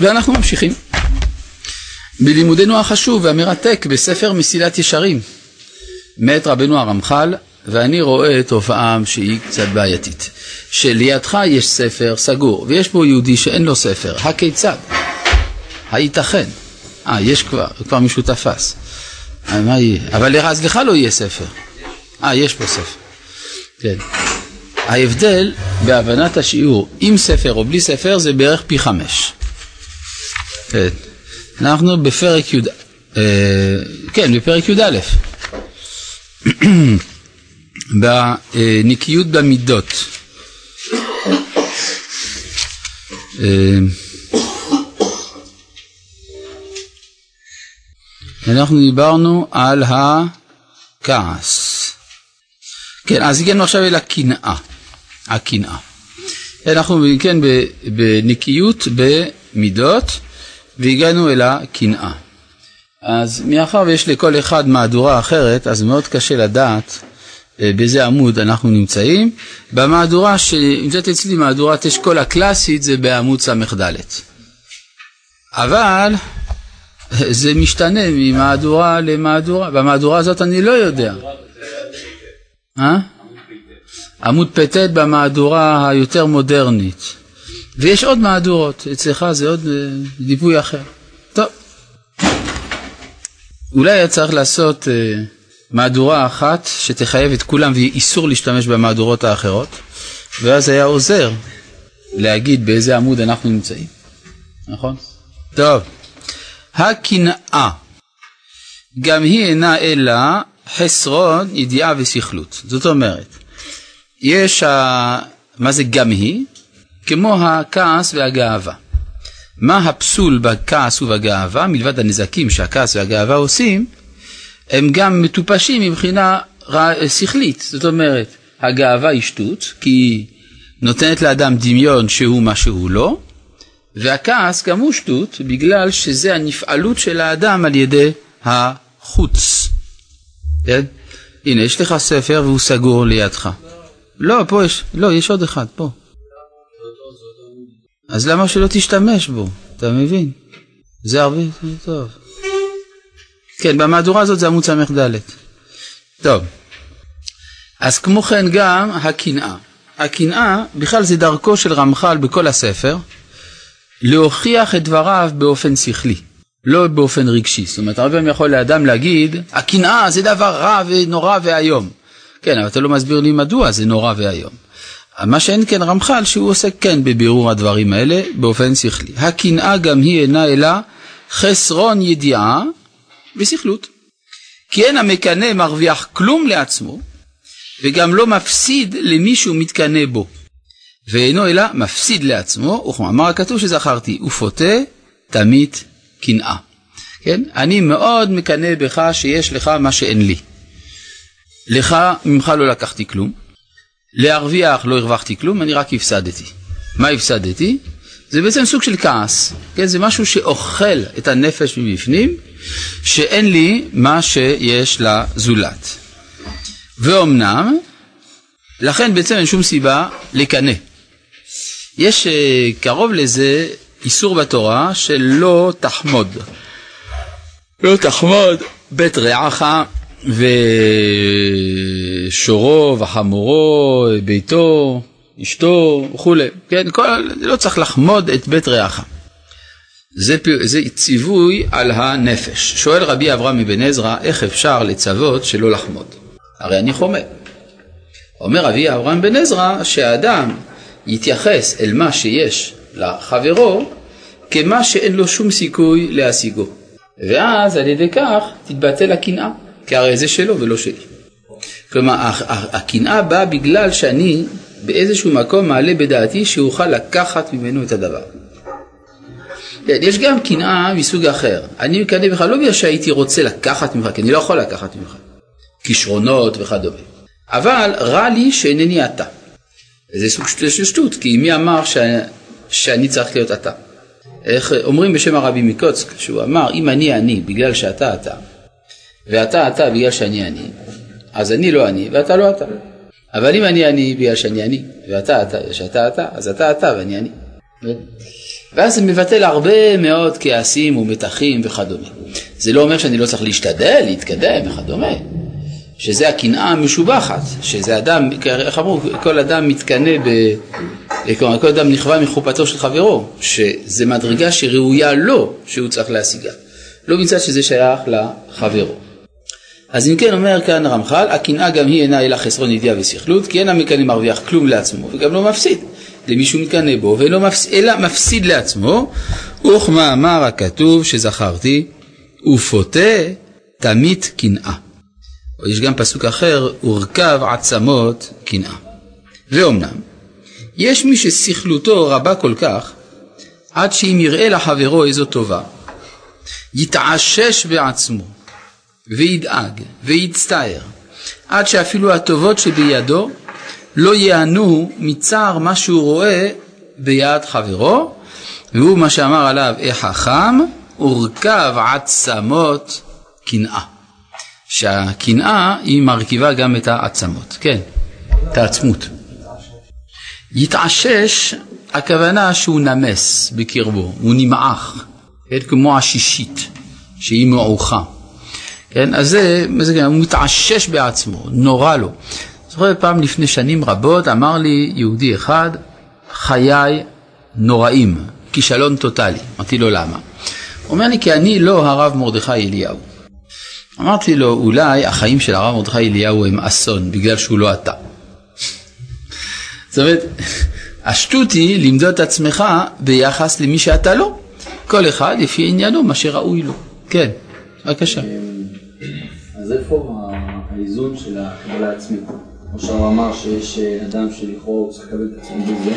ואנחנו ממשיכים בלימודנו החשוב והמרתק בספר מסילת ישרים מאת רבנו הרמח"ל ואני רואה תופעה שהיא קצת בעייתית שלידך יש ספר סגור ויש פה יהודי שאין לו ספר, הכיצד? הייתכן? אה, יש כבר, כבר מישהו תפס. אה, יהיה? אבל אז לך לא יהיה ספר. אה, יש פה ספר. כן. ההבדל בהבנת השיעור עם ספר או בלי ספר זה בערך פי חמש. כן. אנחנו בפרק י', אה, כן, בפרק י"א. בנקיות במידות. אה, אנחנו דיברנו על הכעס. כן, אז הגענו עכשיו אל הקנאה. הקנאה. אנחנו כן בנקיות במידות והגענו אל הקנאה. אז מאחר ויש לכל אחד מהדורה אחרת, אז מאוד קשה לדעת אה, באיזה עמוד אנחנו נמצאים. במהדורה שנמצאת אצלי, מהדורת אשכול הקלאסית, זה בעמוד ס"ד. אבל זה משתנה ממהדורה למהדורה, במהדורה הזאת אני לא יודע. אה? עמוד פ"ט במהדורה היותר מודרנית. ויש עוד מהדורות, אצלך זה עוד אה, דיפוי אחר. טוב. אולי היה צריך לעשות uh, מהדורה אחת שתחייב את כולם ואיסור להשתמש במהדורות האחרות, ואז היה עוזר להגיד באיזה עמוד אנחנו נמצאים, נכון? טוב. הקנאה, גם היא אינה אלא חסרון, ידיעה וסכלות. זאת אומרת, יש, ה... מה זה גם היא? כמו הכעס והגאווה. מה הפסול בכעס ובגאווה, מלבד הנזקים שהכעס והגאווה עושים, הם גם מטופשים מבחינה שכלית. זאת אומרת, הגאווה היא שטות, כי היא נותנת לאדם דמיון שהוא מה שהוא לא, והכעס גם הוא שטות, בגלל שזה הנפעלות של האדם על ידי החוץ. כן? הנה, יש לך ספר והוא סגור לידך. לא, פה יש, לא, יש עוד אחד, פה. אז למה שלא תשתמש בו? אתה מבין? זה הרבה יותר טוב. כן, במהדורה הזאת זה עמוד ס"ד. טוב, אז כמו כן גם הקנאה. הקנאה, בכלל זה דרכו של רמח"ל בכל הספר, להוכיח את דבריו באופן שכלי, לא באופן רגשי. זאת אומרת, הרבה פעמים יכול לאדם להגיד, הקנאה זה דבר רע ונורא ואיום. כן, אבל אתה לא מסביר לי מדוע זה נורא ואיום. מה שאין כן רמח"ל שהוא עוסק כן בבירור הדברים האלה באופן שכלי. הקנאה גם היא אינה אלא חסרון ידיעה וסכלות. כי אין המקנא מרוויח כלום לעצמו וגם לא מפסיד למי שהוא מתקנא בו. ואינו אלא מפסיד לעצמו, וכמאמר הכתוב שזכרתי, ופוטה תמית קנאה. כן? אני מאוד מקנא בך שיש לך מה שאין לי. לך, ממך לא לקחתי כלום. להרוויח לא הרווחתי כלום, אני רק הפסדתי. מה הפסדתי? זה בעצם סוג של כעס, כן? זה משהו שאוכל את הנפש מבפנים, שאין לי מה שיש לזולת. ואומנם, לכן בעצם אין שום סיבה לקנא. יש אה, קרוב לזה איסור בתורה של לא תחמוד. לא תחמוד בית רעך ושורו וחמורו, ביתו, אשתו וכולי, כן, כל, לא צריך לחמוד את בית רעך. זה, זה ציווי על הנפש. שואל רבי אברהם אבן עזרא, איך אפשר לצוות שלא לחמוד? הרי אני חומד. אומר רבי אברהם בן עזרא שהאדם יתייחס אל מה שיש לחברו כמה שאין לו שום סיכוי להשיגו. ואז על ידי כך תתבטל הקנאה. כי הרי זה שלו ולא שלי. כלומר, הקנאה באה בגלל שאני באיזשהו מקום מעלה בדעתי שאוכל לקחת ממנו את הדבר. כן, יש גם קנאה מסוג אחר. אני מקנא בך לא בגלל שהייתי רוצה לקחת ממך, כי אני לא יכול לקחת ממך. כישרונות וכדומה. אבל רע לי שאינני אתה. זה סוג של שטות, כי מי אמר ש... שאני צריך להיות אתה? איך אומרים בשם הרבי מקוצק, שהוא אמר, אם אני אני בגלל שאתה אתה, ואתה אתה בגלל שאני אני, אז אני לא אני ואתה לא אתה. אבל אם אני אני בגלל שאני אני, ואתה אתה, שאתה אתה, אז אתה אתה ואני אני. ואז זה מבטל הרבה מאוד כעסים ומתחים וכדומה. זה לא אומר שאני לא צריך להשתדל, להתקדם וכדומה. שזה הקנאה המשובחת, שזה אדם, איך אמרו, כל אדם מתקנא, ב... כלומר כל אדם נכווה מחופתו של חברו, שזה מדרגה שראויה לו שהוא צריך להשיגה, לא מצד שזה שייך לחברו. אז אם כן אומר כאן רמח"ל, הקנאה גם היא אינה אלא חסרון ידיעה וסכלות, כי אין המקנא מרוויח כלום לעצמו וגם לא מפסיד למי שהוא מתקנא בו, ואינו מפסיד, אלא מפסיד לעצמו, וכמאמר הכתוב שזכרתי, ופותה תמית קנאה. יש גם פסוק אחר, ורכב עצמות קנאה. ואומנם, יש מי שסכלותו רבה כל כך, עד שאם יראה לחברו איזו טובה, יתעשש בעצמו, וידאג, ויצטער, עד שאפילו הטובות שבידו לא ייענו מצער מה שהוא רואה ביד חברו, והוא מה שאמר עליו, איך חכם, ורכב עצמות קנאה. שהקנאה היא מרכיבה גם את העצמות, כן, את העצמות. יתעשש, הכוונה שהוא נמס בקרבו, הוא נמעך, כן, כמו השישית, שהיא מעוכה. כן, אז זה, זה הוא מתעשש בעצמו, נורא לו. זוכר פעם לפני שנים רבות אמר לי יהודי אחד, חיי נוראים, כישלון טוטאלי. אמרתי לו למה? הוא אומר לי כי אני לא הרב מרדכי אליהו. אמרתי לו, אולי החיים של הרב מרדכי אליהו הם אסון, בגלל שהוא לא אתה. זאת אומרת, השטות היא למדוד את עצמך ביחס למי שאתה לא. כל אחד לפי עניינו, מה שראוי לו. כן, בבקשה. אז איפה האיזון של הקבלה העצמית? כמו שהוא אמר שיש אדם שלכאורה הוא צריך לקבל את עצמו בזה,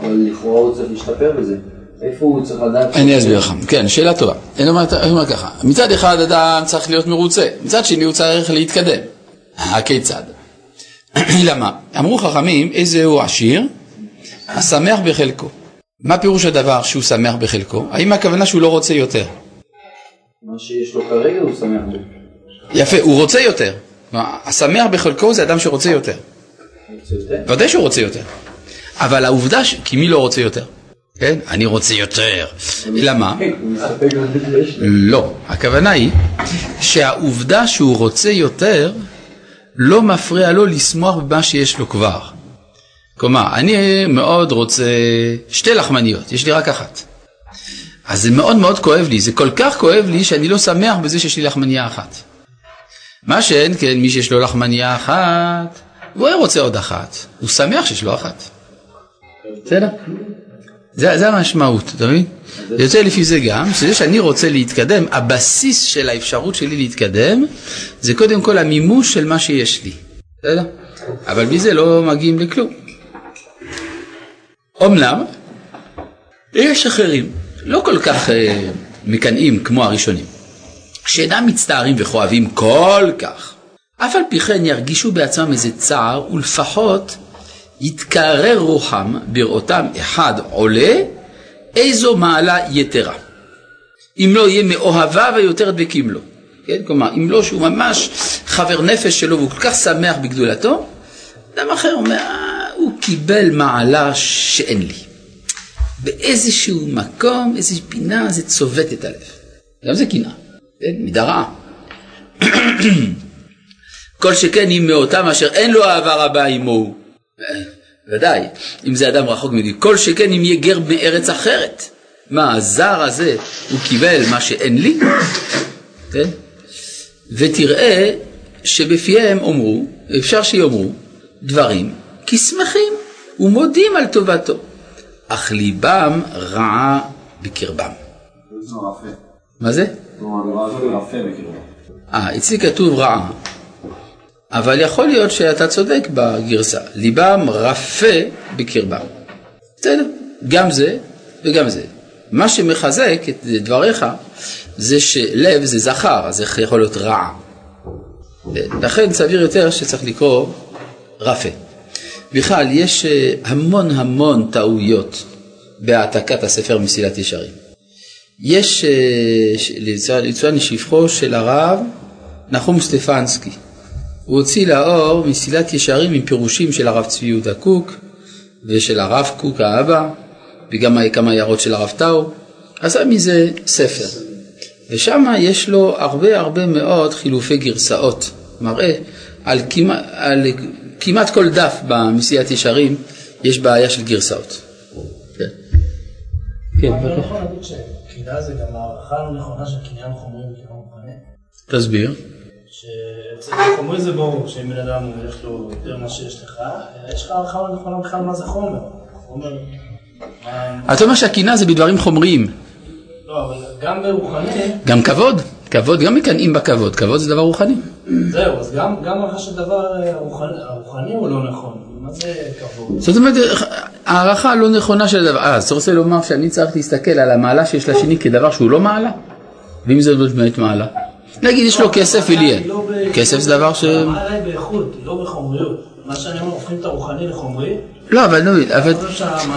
אבל לכאורה הוא צריך להשתפר בזה. איפה הוא צריך לדעת? אני אסביר לך, כן, שאלה טובה. אני אומר, ככה, מצד אחד אדם צריך להיות מרוצה, מצד שני הוא צריך להתקדם. הכיצד? למה? אמרו חכמים, איזה הוא עשיר? השמח בחלקו. מה פירוש הדבר שהוא שמח בחלקו? האם הכוונה שהוא לא רוצה יותר? מה שיש לו כרגע הוא שמח בו. יפה, הוא רוצה יותר. השמח בחלקו זה אדם שרוצה יותר. ודאי שהוא רוצה יותר. אבל העובדה, ש... כי מי לא רוצה יותר? כן? אני רוצה יותר. אלא מה? לא. הכוונה היא שהעובדה שהוא רוצה יותר לא מפריע לו לשמוח במה שיש לו כבר. כלומר, אני מאוד רוצה שתי לחמניות, יש לי רק אחת. אז זה מאוד מאוד כואב לי, זה כל כך כואב לי שאני לא שמח בזה שיש לי לחמניה אחת. מה שאין כן, מי שיש לו לחמניה אחת, הוא היה רוצה עוד אחת, הוא שמח שיש לו אחת. בסדר? זה, זה המשמעות, אתה מבין? יוצא לפי זה גם, שזה שאני רוצה להתקדם, הבסיס של האפשרות שלי להתקדם, זה קודם כל המימוש של מה שיש לי, בסדר? אבל מזה לא מגיעים לכלום. אמנם, יש אחרים, לא כל כך אה, מקנאים כמו הראשונים, שאינם מצטערים וכואבים כל כך, אף על פי כן ירגישו בעצמם איזה צער, ולפחות יתקרר רוחם בראותם אחד עולה, איזו מעלה יתרה. אם לא יהיה מאוהביו היותר דבקים לו. כן? כלומר, אם לא שהוא ממש חבר נפש שלו והוא כל כך שמח בגדולתו, אדם אחר אומר, אה, הוא קיבל מעלה שאין לי. באיזשהו מקום, איזושהי פינה, זה צובט את הלב. גם זה קנאה? מידה רעה. כל שכן אם מאותם אשר אין לו אהבה רבה עמו. ודאי, אם זה אדם רחוק מדי. כל שכן אם יהיה גר מארץ אחרת. מה, הזר הזה, הוא קיבל מה שאין לי? כן? ותראה שבפיהם אומרו, אפשר שיאמרו, דברים כי שמחים ומודים על טובתו, אך ליבם רעה בקרבם. מה זה? אה, אצלי כתוב רעה. אבל יכול להיות שאתה צודק בגרסה, ליבם רפה בקרבם. בסדר, גם זה וגם זה. מה שמחזק את דבריך זה שלב זה זכר, אז איך יכול להיות רע? לכן סביר יותר שצריך לקרוא רפה. בכלל, יש אה, המון המון טעויות בהעתקת הספר מסילת ישרים. יש, אה, לצוין לשבחו של הרב נחום סטפנסקי, הוא הוציא לאור מסילת ישרים עם פירושים של הרב צבי יהודה קוק ושל הרב קוק האבא וגם כמה הערות של הרב טאו, עשה מזה ספר. ושם יש לו הרבה הרבה מאוד חילופי גרסאות, מראה על כמעט, על כמעט כל דף במסיעת ישרים יש בעיה של גרסאות. כן. כן, בבקשה. שקנאה זה גם הערכה לא נכונה של קניין חומרי וקניין רוחני? תסביר. שאצל חומרי זה ברור, שאם בן אדם יש לו יותר ממה שיש לך, יש לך הערכה לא נכונה בכלל מה זה חומר. חומר... אתה אומר שהקנאה זה בדברים חומריים. לא, אבל גם ברוחני... גם כבוד, כבוד גם מקנאים בכבוד, כבוד זה דבר רוחני. זהו, אז גם הערכה של דבר אה, רוחני הוא לא נכון. מה זה כבוד? זאת אומרת, הערכה לא נכונה של הדבר. אה, אז אתה רוצה לומר שאני צריך להסתכל על המעלה שיש לשני כדבר שהוא לא מעלה? ואם זה לא באמת מעלה? נגיד יש לו לא, כסף ולי לא כסף זה דבר ש... המעלה היא באיכות, לא בחומריות. מה שאני אומר, הופכים את הרוחני לחומרי. לא, אבל נו, אבל...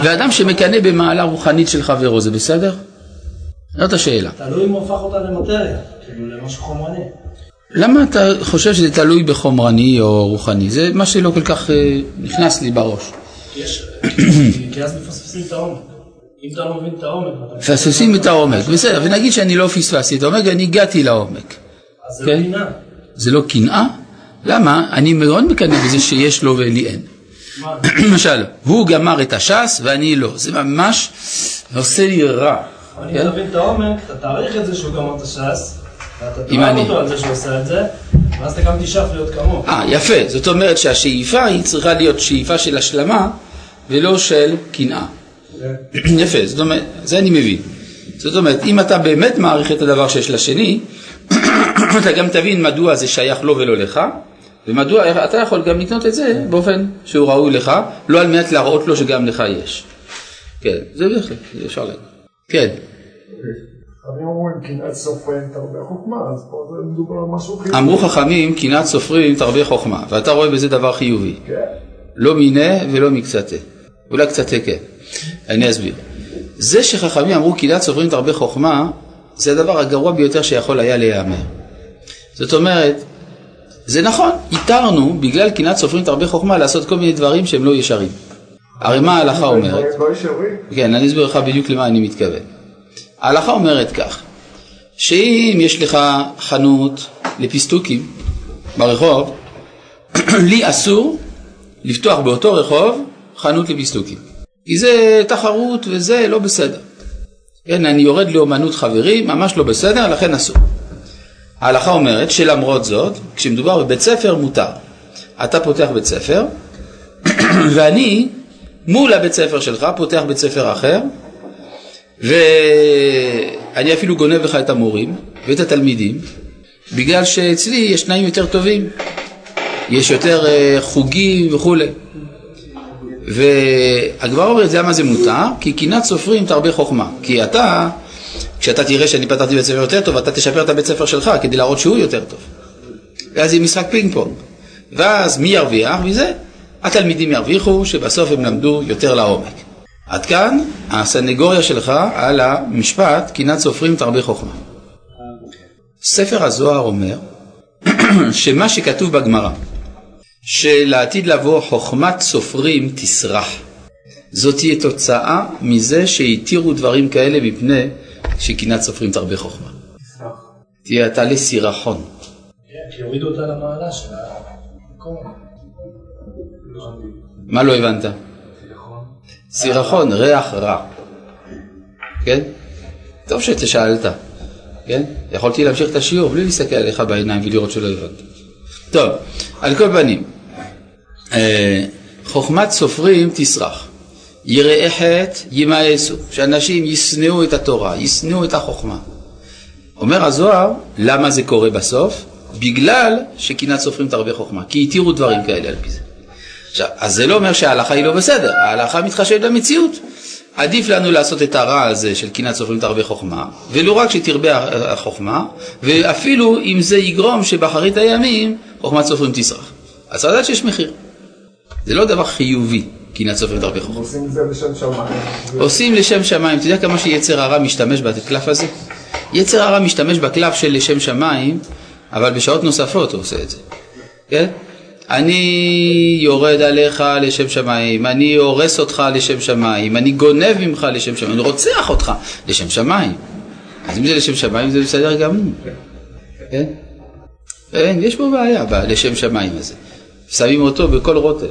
ואדם שמקנא במעלה רוחנית של חברו, זה בסדר? זאת השאלה. תלוי אם הוא הפך אותה למטריה, כאילו למשהו חומרני. למה אתה חושב שזה תלוי בחומרני או רוחני? זה מה שלא כל כך אה, נכנס לי בראש. יש, כי אז מפספסים את העומק. אם אתה לא מבין את העומק... מפספסים את העומק, בסדר, ונגיד שאני לא פספסתי את העומק, אני הגעתי לעומק. אז זה לא כן? קנאה. זה לא קנאה? למה? אני מאוד מקנא בזה שיש לו ולי אין. למשל, הוא גמר את הש"ס ואני לא. זה ממש עושה לי רע. אני כן? תבין את העומק, אתה תעריך את זה שהוא גמר את הש"ס, ואתה תאהב אותו על זה שהוא עושה את זה, ואז אתה גם תשאף להיות כמוהו. אה, יפה. זאת אומרת שהשאיפה היא צריכה להיות שאיפה של השלמה, ולא של קנאה. יפה, זאת אומרת, זה אני מבין. זאת אומרת, אם אתה באמת מעריך את הדבר שיש לשני, אתה גם תבין מדוע זה שייך לו ולא לך, ומדוע אתה יכול גם לקנות את זה באופן שהוא ראוי לך, לא על מנת להראות לו שגם לך יש. כן, זה בהחלט, אפשר להגיד. כן. אמרו חכמים קנאת סופרים תרבה חוכמה, ואתה רואה בזה דבר חיובי. כן. לא מיניה ולא מקצתה. אולי קצת כן. אני אסביר. זה שחכמים אמרו קנאת סופרים תרבה חוכמה, זה הדבר הגרוע ביותר שיכול היה להיאמר. זאת אומרת, זה נכון, התרנו בגלל קנאת סופרים תרבה חוכמה לעשות כל מיני דברים שהם לא ישרים. הרי מה ההלכה אומרת? לא? כן, אני אסביר לך בדיוק למה אני מתכוון. ההלכה אומרת כך, שאם יש לך חנות לפיסטוקים ברחוב, לי אסור לפתוח באותו רחוב חנות לפיסטוקים. כי זה תחרות וזה לא בסדר. כן, אני יורד לאומנות חברים, ממש לא בסדר, לכן אסור. ההלכה אומרת שלמרות זאת, כשמדובר בבית ספר מותר. אתה פותח בית ספר, ואני מול הבית ספר שלך פותח בית ספר אחר, ואני אפילו גונב לך את המורים ואת התלמידים, בגלל שאצלי יש תנאים יותר טובים, יש יותר אה, חוגים וכולי. והגמרא אומרת, למה זה מותר? כי קנאת סופרים תרבה חוכמה. כי אתה, כשאתה תראה שאני פתחתי בית ספר יותר טוב, אתה תשפר את הבית ספר שלך כדי להראות שהוא יותר טוב. ואז יהיה משחק פינג פונג. ואז מי ירוויח מזה? התלמידים ירוויחו שבסוף הם למדו יותר לעומק. עד כאן הסנגוריה שלך על המשפט קנאת סופרים תרבה חוכמה. ספר הזוהר אומר שמה שכתוב בגמרא שלעתיד לבוא חוכמת סופרים תסרח. זאת תהיה תוצאה מזה שהתירו דברים כאלה מפני שקנאת סופרים תרבה חוכמה. תהיה תעלה סירחון. כן, שיורידו אותה למעלה של המקום. מה לא הבנת? סירחון, ריח רע. כן? טוב שתשאלת, כן? יכולתי להמשיך את השיעור בלי להסתכל עליך בעיניים ולראות שלא הבנת. טוב, על כל פנים, אה, חוכמת סופרים תסרח. יראי חטא ימאסו, שאנשים ישנאו את התורה, ישנאו את החוכמה. אומר הזוהר, למה זה קורה בסוף? בגלל שקנאת סופרים תרבה חוכמה, כי התירו דברים כאלה על פי זה. עכשיו, אז זה לא אומר שההלכה היא לא בסדר, ההלכה מתחשבת במציאות. עדיף לנו לעשות את הרע הזה של קנאת סופרים תרבה חוכמה, ולא רק שתרבה החוכמה, ואפילו אם זה יגרום שבאחרית הימים חוכמת סופרים תסרח. אז צריך לדעת שיש מחיר. זה לא דבר חיובי, קנאת סופרים תרבה חוכמה. עושים זה לשם שמיים. עושים לשם שמיים. אתה יודע כמה שיצר הרע משתמש בקלף הזה? יצר הרע משתמש בקלף של לשם שמיים, אבל בשעות נוספות הוא עושה את זה. כן? אני יורד עליך לשם שמיים, אני הורס אותך לשם שמיים, אני גונב ממך לשם שמיים, אני רוצח אותך לשם שמיים. אז אם זה לשם שמיים זה בסדר גמור. כן? אין, יש פה בעיה לשם שמיים הזה. שמים אותו בכל רוטב.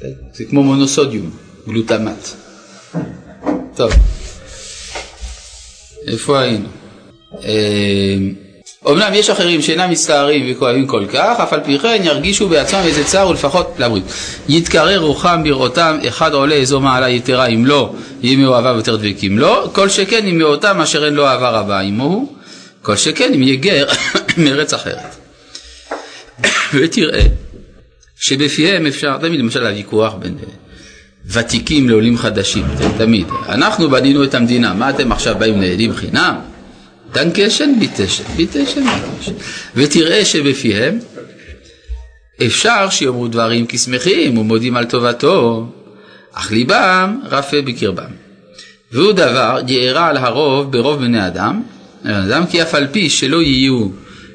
כן? זה כמו מונוסודיום, גלוטמט. טוב, איפה היינו? אומנם יש אחרים שאינם מצטערים וכואבים כל כך, אף על פי כן ירגישו בעצמם איזה צער ולפחות לבריאות. יתקרר רוחם בראותם, אחד עולה איזו מעלה יתרה אם לא, יהיה מאוהביו יותר דבקים לו, כל שכן אם מאותם אשר אין לו אהבה רבה עמו, כל שכן אם יהיה גר מארץ אחרת. ותראה שבפיהם אפשר, תמיד למשל הוויכוח בין אה, ותיקים לעולים חדשים, תמיד. אנחנו בנינו את המדינה, מה אתם עכשיו באים נהנים חינם? דנקשן ביטשן, ביטשן ביטשן. ותראה שבפיהם אפשר שיאמרו דברים כשמחים ומודים על טובתו, אך ליבם רפה בקרבם. והוא דבר יארע על הרוב ברוב בני אדם, אדם כי אף על פי שלא יהיו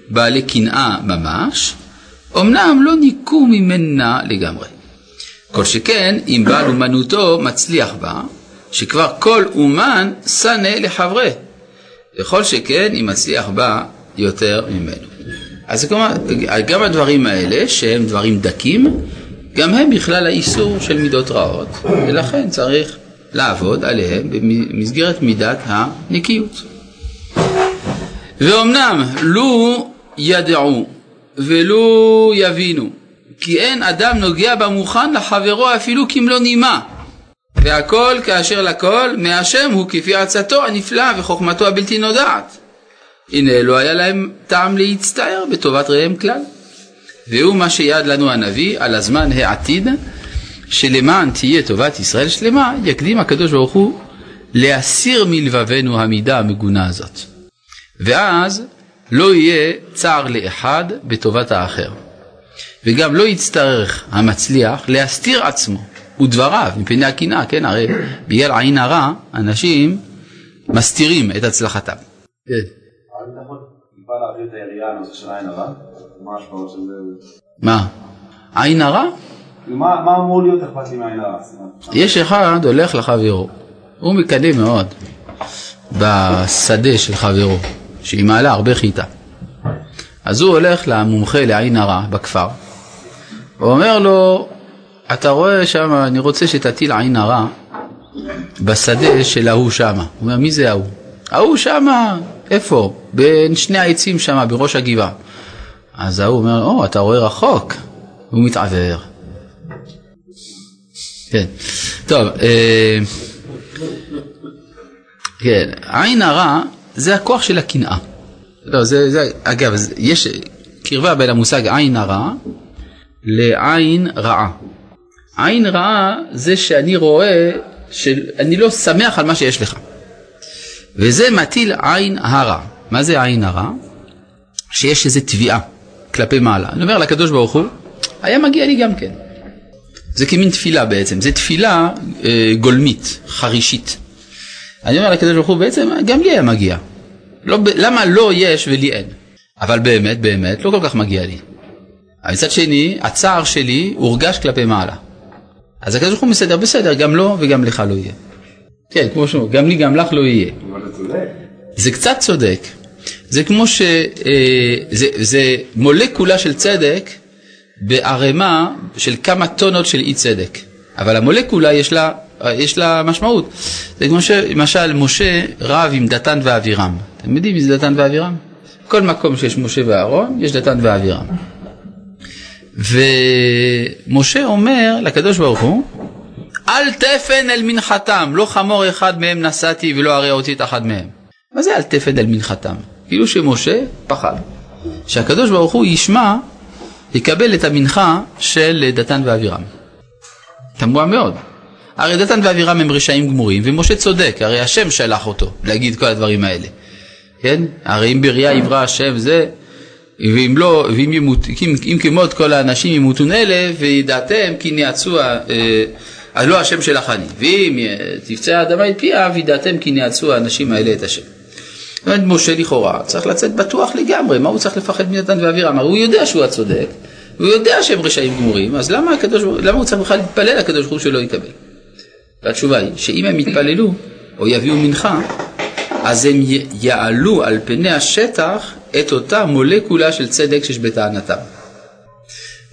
בעלי קנאה ממש, אמנם לא ניקו ממנה לגמרי. כל שכן אם בעל אומנותו מצליח בה, שכבר כל אומן שנא לחברי. וכל שכן אם מצליח בה יותר ממנו. אז כלומר, גם הדברים האלה, שהם דברים דקים, גם הם בכלל האיסור של מידות רעות, ולכן צריך לעבוד עליהם במסגרת מידת הנקיות. ואומנם, לו ידעו ולו יבינו, כי אין אדם נוגע במוכן לחברו אפילו כמלוא נימה. והכל כאשר לכל מהשם הוא כפי עצתו הנפלאה וחוכמתו הבלתי נודעת. הנה לא היה להם טעם להצטער בטובת ראם כלל. והוא מה שיעד לנו הנביא על הזמן העתיד שלמען תהיה טובת ישראל שלמה יקדים הקדוש ברוך הוא להסיר מלבבנו המידה המגונה הזאת. ואז לא יהיה צער לאחד בטובת האחר. וגם לא יצטרך המצליח להסתיר עצמו ודבריו מפני הקנאה, כן, הרי בגלל עין הרע אנשים מסתירים את הצלחתם. כן. הרע? מה? עין הרע? כאילו, מה מה אמור להיות אכפת לי מעין הרע? יש אחד הולך לחברו, הוא מקנא מאוד בשדה של חברו, שהיא מעלה הרבה חיטה. אז הוא הולך למומחה לעין הרע בכפר, ואומר לו, אתה רואה שם, אני רוצה שתטיל עין הרע בשדה של ההוא שמה. הוא אומר, מי זה ההוא? ההוא שמה, איפה? בין שני העצים שמה, בראש הגבעה. אז ההוא אומר, או, אתה רואה רחוק. הוא מתעוור. כן, טוב, אה, כן, עין הרע זה הכוח של הקנאה. לא, זה, זה, אגב, יש קרבה בין המושג עין הרע לעין רעה. עין רעה זה שאני רואה שאני לא שמח על מה שיש לך. וזה מטיל עין הרע. מה זה עין הרע? שיש איזו תביעה כלפי מעלה. אני אומר לקדוש ברוך הוא, היה מגיע לי גם כן. זה כמין תפילה בעצם, זה תפילה אה, גולמית, חרישית. אני אומר לקדוש ברוך הוא, בעצם גם לי היה מגיע. לא, למה לא יש ולי אין? אבל באמת, באמת, לא כל כך מגיע לי. מצד שני, הצער שלי הורגש כלפי מעלה. אז הקדוש ברוך הוא מסדר, בסדר, גם לו וגם לך לא יהיה. כן, כמו שהוא, גם לי גם לך לא יהיה. זה קצת צודק. זה כמו ש... אה, זה, זה מולקולה של צדק בערימה של כמה טונות של אי צדק. אבל המולקולה יש לה, יש לה משמעות. זה כמו שלמשל משה רב עם דתן ואבירם. אתם יודעים מי זה דתן ואבירם? כל מקום שיש משה ואהרון יש דתן ואבירם. ומשה אומר לקדוש ברוך הוא, אל תפן אל מנחתם, לא חמור אחד מהם נשאתי ולא אראה אותי את אחד מהם. מה זה אל תפן אל מנחתם? כאילו שמשה פחד. שהקדוש ברוך הוא ישמע, יקבל את המנחה של דתן ואבירם. תמוה מאוד. הרי דתן ואבירם הם רשעים גמורים, ומשה צודק, הרי השם שלח אותו להגיד כל הדברים האלה. כן? הרי אם בריאה יברא השם זה, ואם לא, ואם ימות, אם, אם כמות כל האנשים ימותון אלה, וידעתם כי נעצו, אה, לא השם שלך אני. ואם תפצע האדמה את פיה, וידעתם כי נעצו האנשים האלה את השם. זאת אומרת, משה לכאורה צריך לצאת בטוח לגמרי, מה הוא צריך לפחד מדתן ואבירם? הרי הוא יודע שהוא הצודק, הוא יודע שהם רשעים גמורים, אז למה, הקדוש, למה הוא צריך בכלל להתפלל לקדוש ברוך הוא שלא יקבל? והתשובה היא שאם הם יתפללו או יביאו מנחה, אז הם יעלו על פני השטח את אותה מולקולה של צדק שיש בטענתם.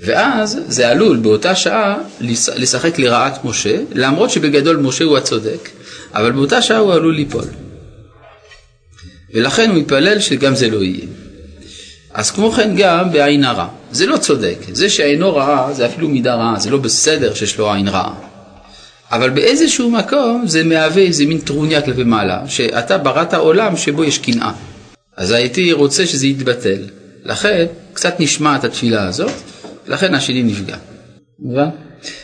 ואז זה עלול באותה שעה לש- לשחק לרעת משה, למרות שבגדול משה הוא הצודק, אבל באותה שעה הוא עלול ליפול. ולכן הוא מתפלל שגם זה לא יהיה. אז כמו כן גם בעין הרע, זה לא צודק, זה שעינו רעה זה אפילו מידה רעה, זה לא בסדר שיש לו עין רעה. אבל באיזשהו מקום זה מהווה איזה מין טרוניה כלפי מעלה, שאתה בראת עולם שבו יש קנאה. אז הייתי רוצה שזה יתבטל. לכן קצת נשמעת התפילה הזאת, לכן השני נפגע. מובן?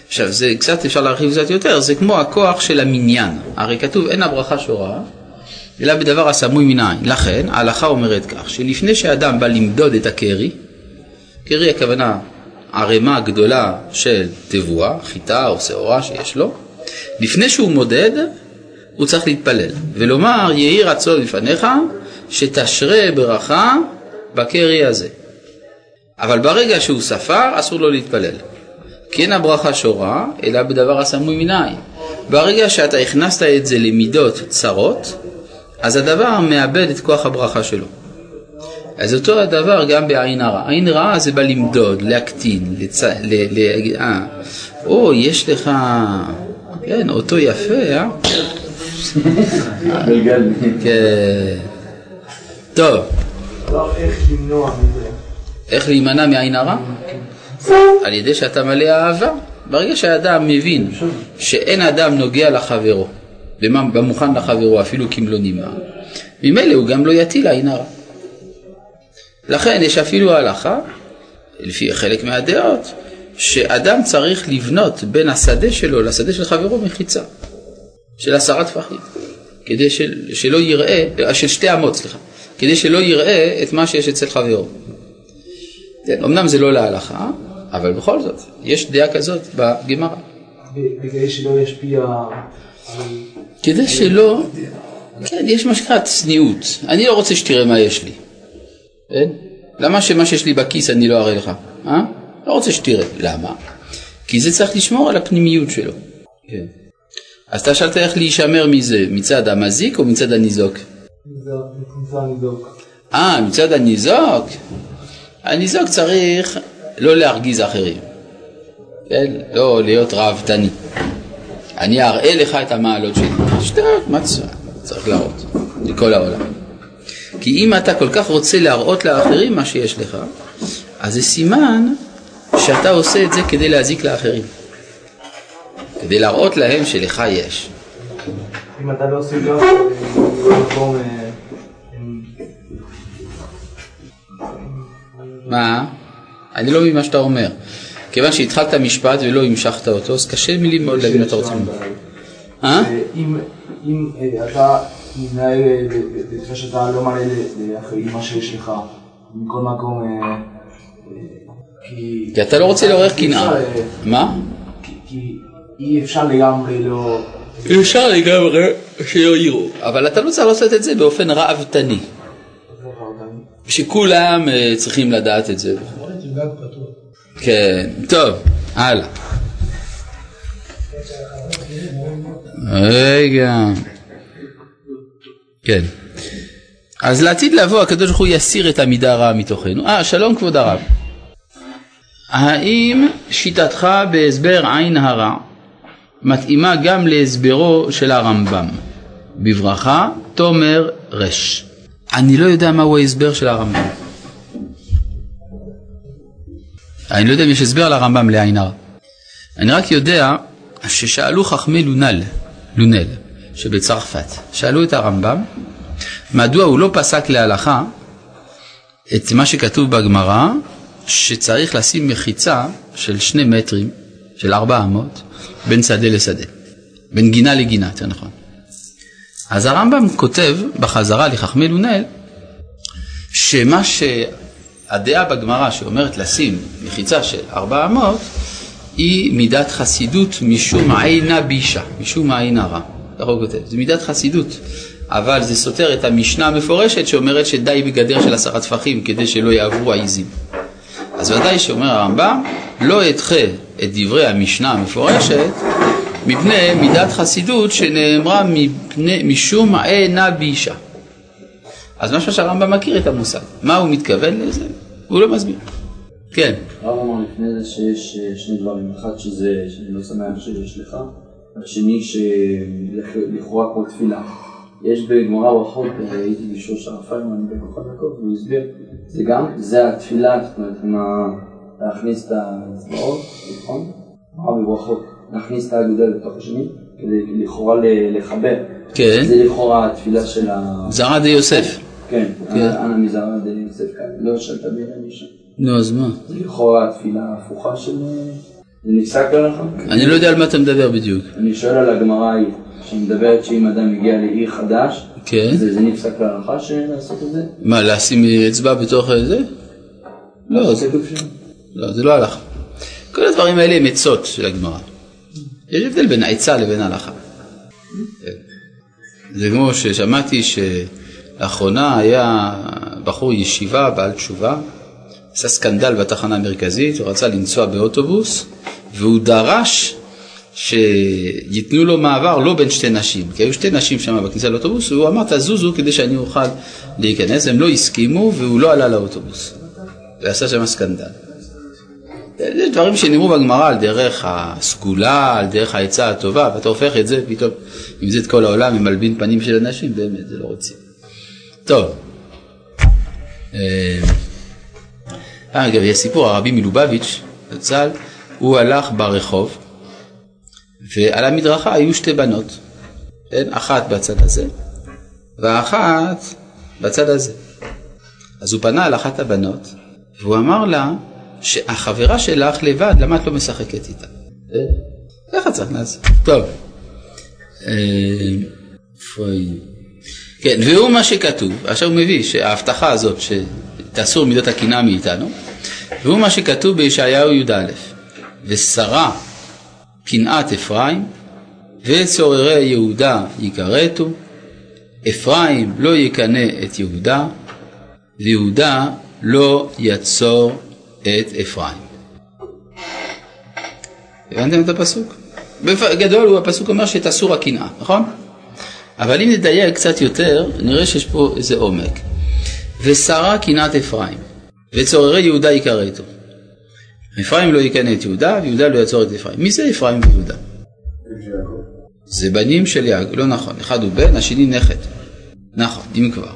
עכשיו זה קצת אפשר להרחיב קצת יותר, זה כמו הכוח של המניין. הרי כתוב אין הברכה שורה, אלא בדבר הסמוי מן העין. לכן ההלכה אומרת כך, שלפני שאדם בא למדוד את הקרי, קרי הכוונה ערימה גדולה של תבואה, חיטה או שעורה שיש לו, לפני שהוא מודד, הוא צריך להתפלל, ולומר יהי רצון לפניך שתשרה ברכה בקרי הזה. אבל ברגע שהוא ספר, אסור לו להתפלל. כי אין הברכה שורה, אלא בדבר הסמוי מן. ברגע שאתה הכנסת את זה למידות צרות, אז הדבר מאבד את כוח הברכה שלו. אז אותו הדבר גם בעין הרע. עין רעה זה בא למדוד, להקטין, לצ... ל... ל... אה, או, יש לך, כן, אותו יפה, אה? כן. טוב, לא, איך להימנע מעין הרע? על ידי שאתה מלא אהבה. ברגע שהאדם מבין שאין אדם נוגע לחברו, במוכן לחברו אפילו כמלוא נימה, ממילא הוא גם לא יטיל עין הרע. לכן יש אפילו הלכה, לפי חלק מהדעות, שאדם צריך לבנות בין השדה שלו לשדה של חברו מחיצה, של עשרה טפחים, כדי של, שלא יראה, אה, של שתי אמות, סליחה, כדי שלא יראה את מה שיש אצל חברו. כן, אמנם זה לא להלכה, אבל בכל זאת, יש דעה כזאת בגמרא. בגלל שלא ישפיע. כדי שלא, כן, יש מה שנקרא צניעות. אני לא רוצה שתראה מה יש לי. כן? למה שמה שיש לי בכיס אני לא אראה לך? אה? לא רוצה שתראה. למה? כי זה צריך לשמור על הפנימיות שלו. כן. אז אתה שאלת איך להישמר מזה, מצד המזיק או מצד הניזוק? נמצא נבדוק. אה, מצד הניזוק? הניזוק צריך לא להרגיז אחרים, כן? לא להיות ראוותני. אני אראה לך את המעלות שלי. שטות, מה צריך להראות? לכל העולם. כי אם אתה כל כך רוצה להראות לאחרים מה שיש לך, אז זה סימן שאתה עושה את זה כדי להזיק לאחרים. כדי להראות להם שלך יש. אם אתה לא עושה גם, אה, בכל מקום... אה, הם- מה? אני לא מבין מה שאתה אומר. כיוון שהתחלת משפט ולא המשכת אותו, אז קשה לי מאוד להבין מה אתה רוצה. אה? אה, אם אה, אתה מתנהל אה, ב- בצורה שאתה לא מראה ל- לאחרים מה שיש לך, מכל מקום, אה, אה, כי... כי אתה לא רוצה לעורר אי קנאה. אה, מה? כי- אי אפשר לגמרי לא... אפשר לגמרי שלא יראו, אבל אתה לא צריך לעשות את זה באופן ראוותני, שכולם אה, צריכים לדעת את זה. כן, טוב, הלאה. רגע. כן. אז לעתיד לבוא הקדוש ברוך הוא יסיר את המידה הרעה מתוכנו. אה, שלום כבוד הרב. האם שיטתך בהסבר עין הרע מתאימה גם להסברו של הרמב"ם? בברכה, תומר רש. אני לא יודע מהו ההסבר של הרמב"ם. אני לא יודע אם יש הסבר לרמב"ם לעין הרע. אני רק יודע ששאלו חכמי לונל, לונל, שבצרפת, שאלו את הרמב"ם, מדוע הוא לא פסק להלכה את מה שכתוב בגמרא, שצריך לשים מחיצה של שני מטרים, של ארבע אמות, בין שדה לשדה, בין גינה לגינה, יותר נכון. אז הרמב"ם כותב בחזרה לחכמי לונל, שמה שהדעה בגמרא שאומרת לשים מחיצה של ארבע אמות, היא מידת חסידות משום עינה בישה, משום עין הרע. ככה הוא כותב, זה מידת חסידות. אבל זה סותר את המשנה המפורשת שאומרת שדי בגדר של עשרה טפחים כדי שלא יעברו העיזים. אז ודאי שאומר הרמב"ם, לא אדחה את דברי המשנה המפורשת מפני מידת חסידות שנאמרה מפני, משום עינה באישה. אז משהו שהרמב"ם מכיר את המושג. מה הוא מתכוון לזה? הוא לא מסביר. כן. הרב אמר לפני זה שיש אה, שני דברים, אחד שזה, שאני לא שמח שיש לך, והשני שלכאורה כמו תפילה. יש בגמרא ברכות, אה, הייתי בשוש הרב פיינמן בכוחות דקות, והוא הסביר, זה גם, זה התפילה, זאת אומרת, עם ה... להכניס את האצבעות, נכון? אמר בברכות, להכניס את האגודה לתוך השני, כדי לכאורה לחבר. כן. זה לכאורה התפילה של ה... זרע די יוסף. כן, כן. אנא מזרע די יוסף כאן, לא שאלת ביראה מישה. נו, אז מה? זה לכאורה התפילה ההפוכה של... זה נפסק להלכה? אני לא יודע על מה אתה מדבר בדיוק. אני שואל על הגמרא ההיא, שמדברת שאם אדם מגיע לעיר חדש, כן. זה זה נפסק להלכה לעשות את זה? מה, לשים אצבע בתוך זה? לא, זה? לא, זה לא הלכה. כל הדברים האלה הם עצות של הגמרא. יש הבדל בין העצה לבין ההלכה. כן. זה כמו ששמעתי שלאחרונה היה בחור ישיבה בעל תשובה, עשה סקנדל בתחנה המרכזית, הוא רצה לנסוע באוטובוס, והוא דרש שייתנו לו מעבר לא בין שתי נשים, כי היו שתי נשים שם בכניסה לאוטובוס, והוא אמר תזוזו כדי שאני אוכל להיכנס, הם לא הסכימו והוא לא עלה לאוטובוס, ועשה שם סקנדל. זה דברים שנאמרו בגמרא על דרך הסגולה, על דרך העצה הטובה, ואתה הופך את זה פתאום, עם זה את כל העולם, עם מלבין פנים של אנשים, באמת, זה לא רוצים. טוב. אה, אגב, יש סיפור, הרבי מלובביץ', ז"ל, הוא הלך ברחוב, ועל המדרכה היו שתי בנות, כן? אחת בצד הזה, ואחת בצד הזה. אז הוא פנה אל אחת הבנות, והוא אמר לה שהחברה שלך לבד, למה את לא משחקת איתה? אה, ככה צריך לעשות. טוב. אה? כן, והוא מה שכתוב, עכשיו הוא מביא שההבטחה הזאת שתאסור מידות הקנאה מאיתנו, והוא מה שכתוב בישעיהו י"א, ושרה קנאת אפרים, וצוררי יהודה יכרתו, אפרים לא יקנא את יהודה, ויהודה לא יצור את אפרים. הבנתם את הפסוק? בגדול הוא הפסוק אומר שתסור הקנאה, נכון? אבל אם נדייק קצת יותר, נראה שיש פה איזה עומק. ושרה קנאת אפרים, וצוררי יהודה יכרתו. אפרים לא יקנא את יהודה, ויהודה לא יצור את אפרים. מי זה אפרים ויהודה? זה בנים של יעקב, לא נכון, אחד הוא בן, השני נכד. נכון, אם כבר.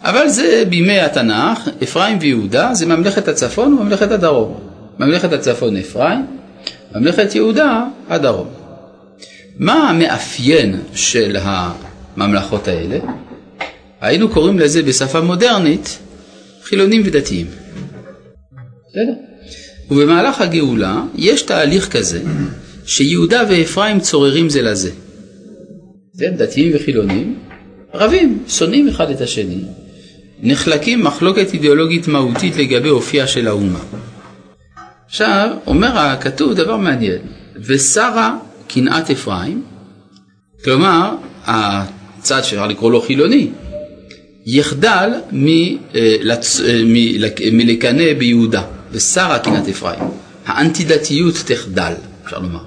אבל זה בימי התנ"ך, אפרים ויהודה זה ממלכת הצפון וממלכת הדרום. ממלכת הצפון אפרים, ממלכת יהודה הדרום. מה המאפיין של הממלכות האלה? היינו קוראים לזה בשפה מודרנית חילונים ודתיים. בסדר? ובמהלך הגאולה יש תהליך כזה שיהודה ואפרים צוררים זה לזה. כן, דתיים וחילונים רבים, שונאים אחד את השני, נחלקים מחלוקת אידיאולוגית מהותית לגבי אופייה של האומה. עכשיו, אומר הכתוב דבר מעניין, ושרה קנאת אפרים, כלומר, הצד שאפשר לקרוא לו חילוני, יחדל מלקנא ביהודה, ושרה קנאת אפרים. האנטי-דתיות תחדל, אפשר לומר.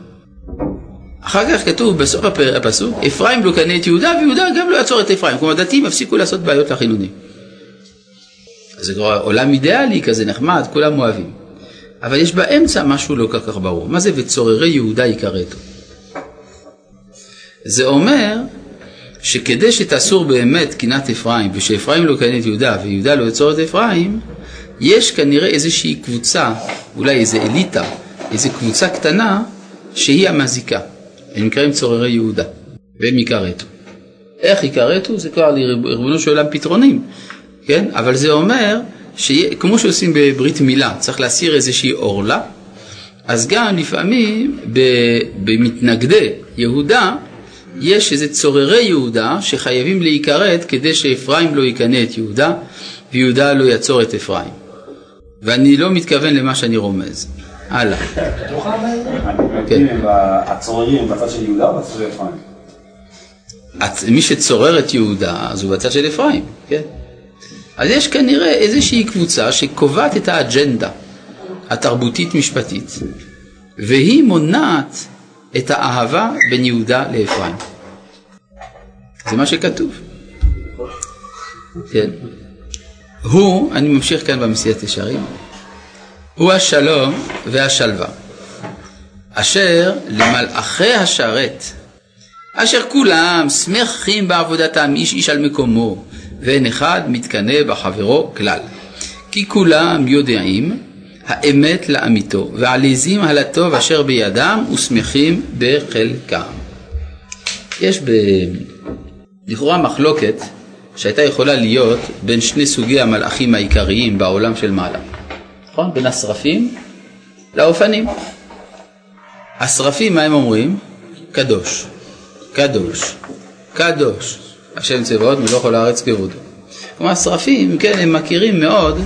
אחר כך כתוב בסוף הפסוק, אפרים לא קנא את יהודה, ויהודה גם לא יעצור את אפרים. כלומר, דתיים הפסיקו לעשות בעיות לחילונים. זה כבר עולם אידיאלי כזה נחמד, כולם אוהבים. אבל יש באמצע משהו לא כל כך ברור. מה זה וצוררי יהודה יכרתו? זה אומר שכדי שתאסור באמת קנאת אפרים, ושאפרים לא קנא את יהודה ויהודה לא יצור את אפרים, יש כנראה איזושהי קבוצה, אולי איזו אליטה, איזו קבוצה קטנה, שהיא המזיקה. הם נקראים צוררי יהודה, והם יכרתו. איך יכרתו? זה כבר לריבונו של עולם פתרונים, כן? אבל זה אומר שכמו שעושים בברית מילה, צריך להסיר איזושהי עורלה, אז גם לפעמים במתנגדי יהודה יש איזה צוררי יהודה שחייבים להיכרת כדי שאפרים לא יקנא את יהודה ויהודה לא יצור את אפרים. ואני לא מתכוון למה שאני רומז. הלאה. כן. הצוררים בצד של יהודה או בצד של אפרים? מי שצורר את יהודה אז הוא בצד של אפרים, כן? אז יש כנראה איזושהי קבוצה שקובעת את האג'נדה התרבותית-משפטית, והיא מונעת את האהבה בין יהודה לאפרים. זה מה שכתוב. כן. הוא, אני ממשיך כאן במסיעת ישרים, הוא השלום והשלווה, אשר למלאכי השרת, אשר כולם שמחים בעבודתם איש איש על מקומו, ואין אחד מתקנא בחברו כלל. כי כולם יודעים האמת לאמיתו, ועליזים על הטוב אשר בידם ושמחים בחלקם. יש ב... לכאורה מחלוקת שהייתה יכולה להיות בין שני סוגי המלאכים העיקריים בעולם של מעלה, נכון? בין השרפים לאופנים. השרפים, מה הם אומרים? קדוש, קדוש, קדוש, השם צבאות מלוא כל הארץ כבודו. כלומר, השרפים, כן, הם מכירים מאוד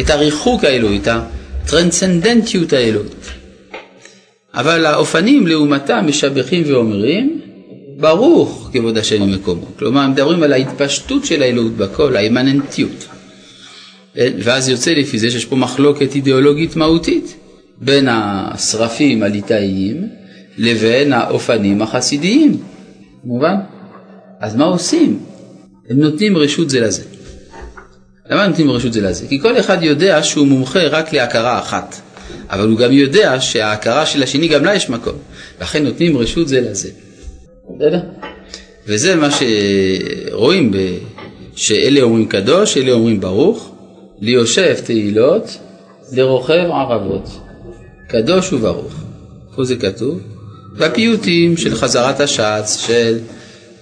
את הריחוק האלוהי, את הטרנסצנדנטיות האלוהית. אבל האופנים לעומתם משבחים ואומרים, ברוך כבוד השם ומקומו. כלומר, מדברים על ההתפשטות של האלוהות בכל, האימננטיות. ואז יוצא לפי זה שיש פה מחלוקת אידיאולוגית מהותית בין השרפים הליטאיים לבין האופנים החסידיים, מובן? אז מה עושים? הם נותנים רשות זה לזה. למה נותנים רשות זה לזה? כי כל אחד יודע שהוא מומחה רק להכרה אחת, אבל הוא גם יודע שההכרה של השני גם לה יש מקום, לכן נותנים רשות זה לזה. בסדר? וזה מה שרואים, ב... שאלה אומרים קדוש, אלה אומרים ברוך, ליושב תהילות, לרוכב ערבות. קדוש וברוך. פה זה כתוב? והפיוטים של חזרת השץ, של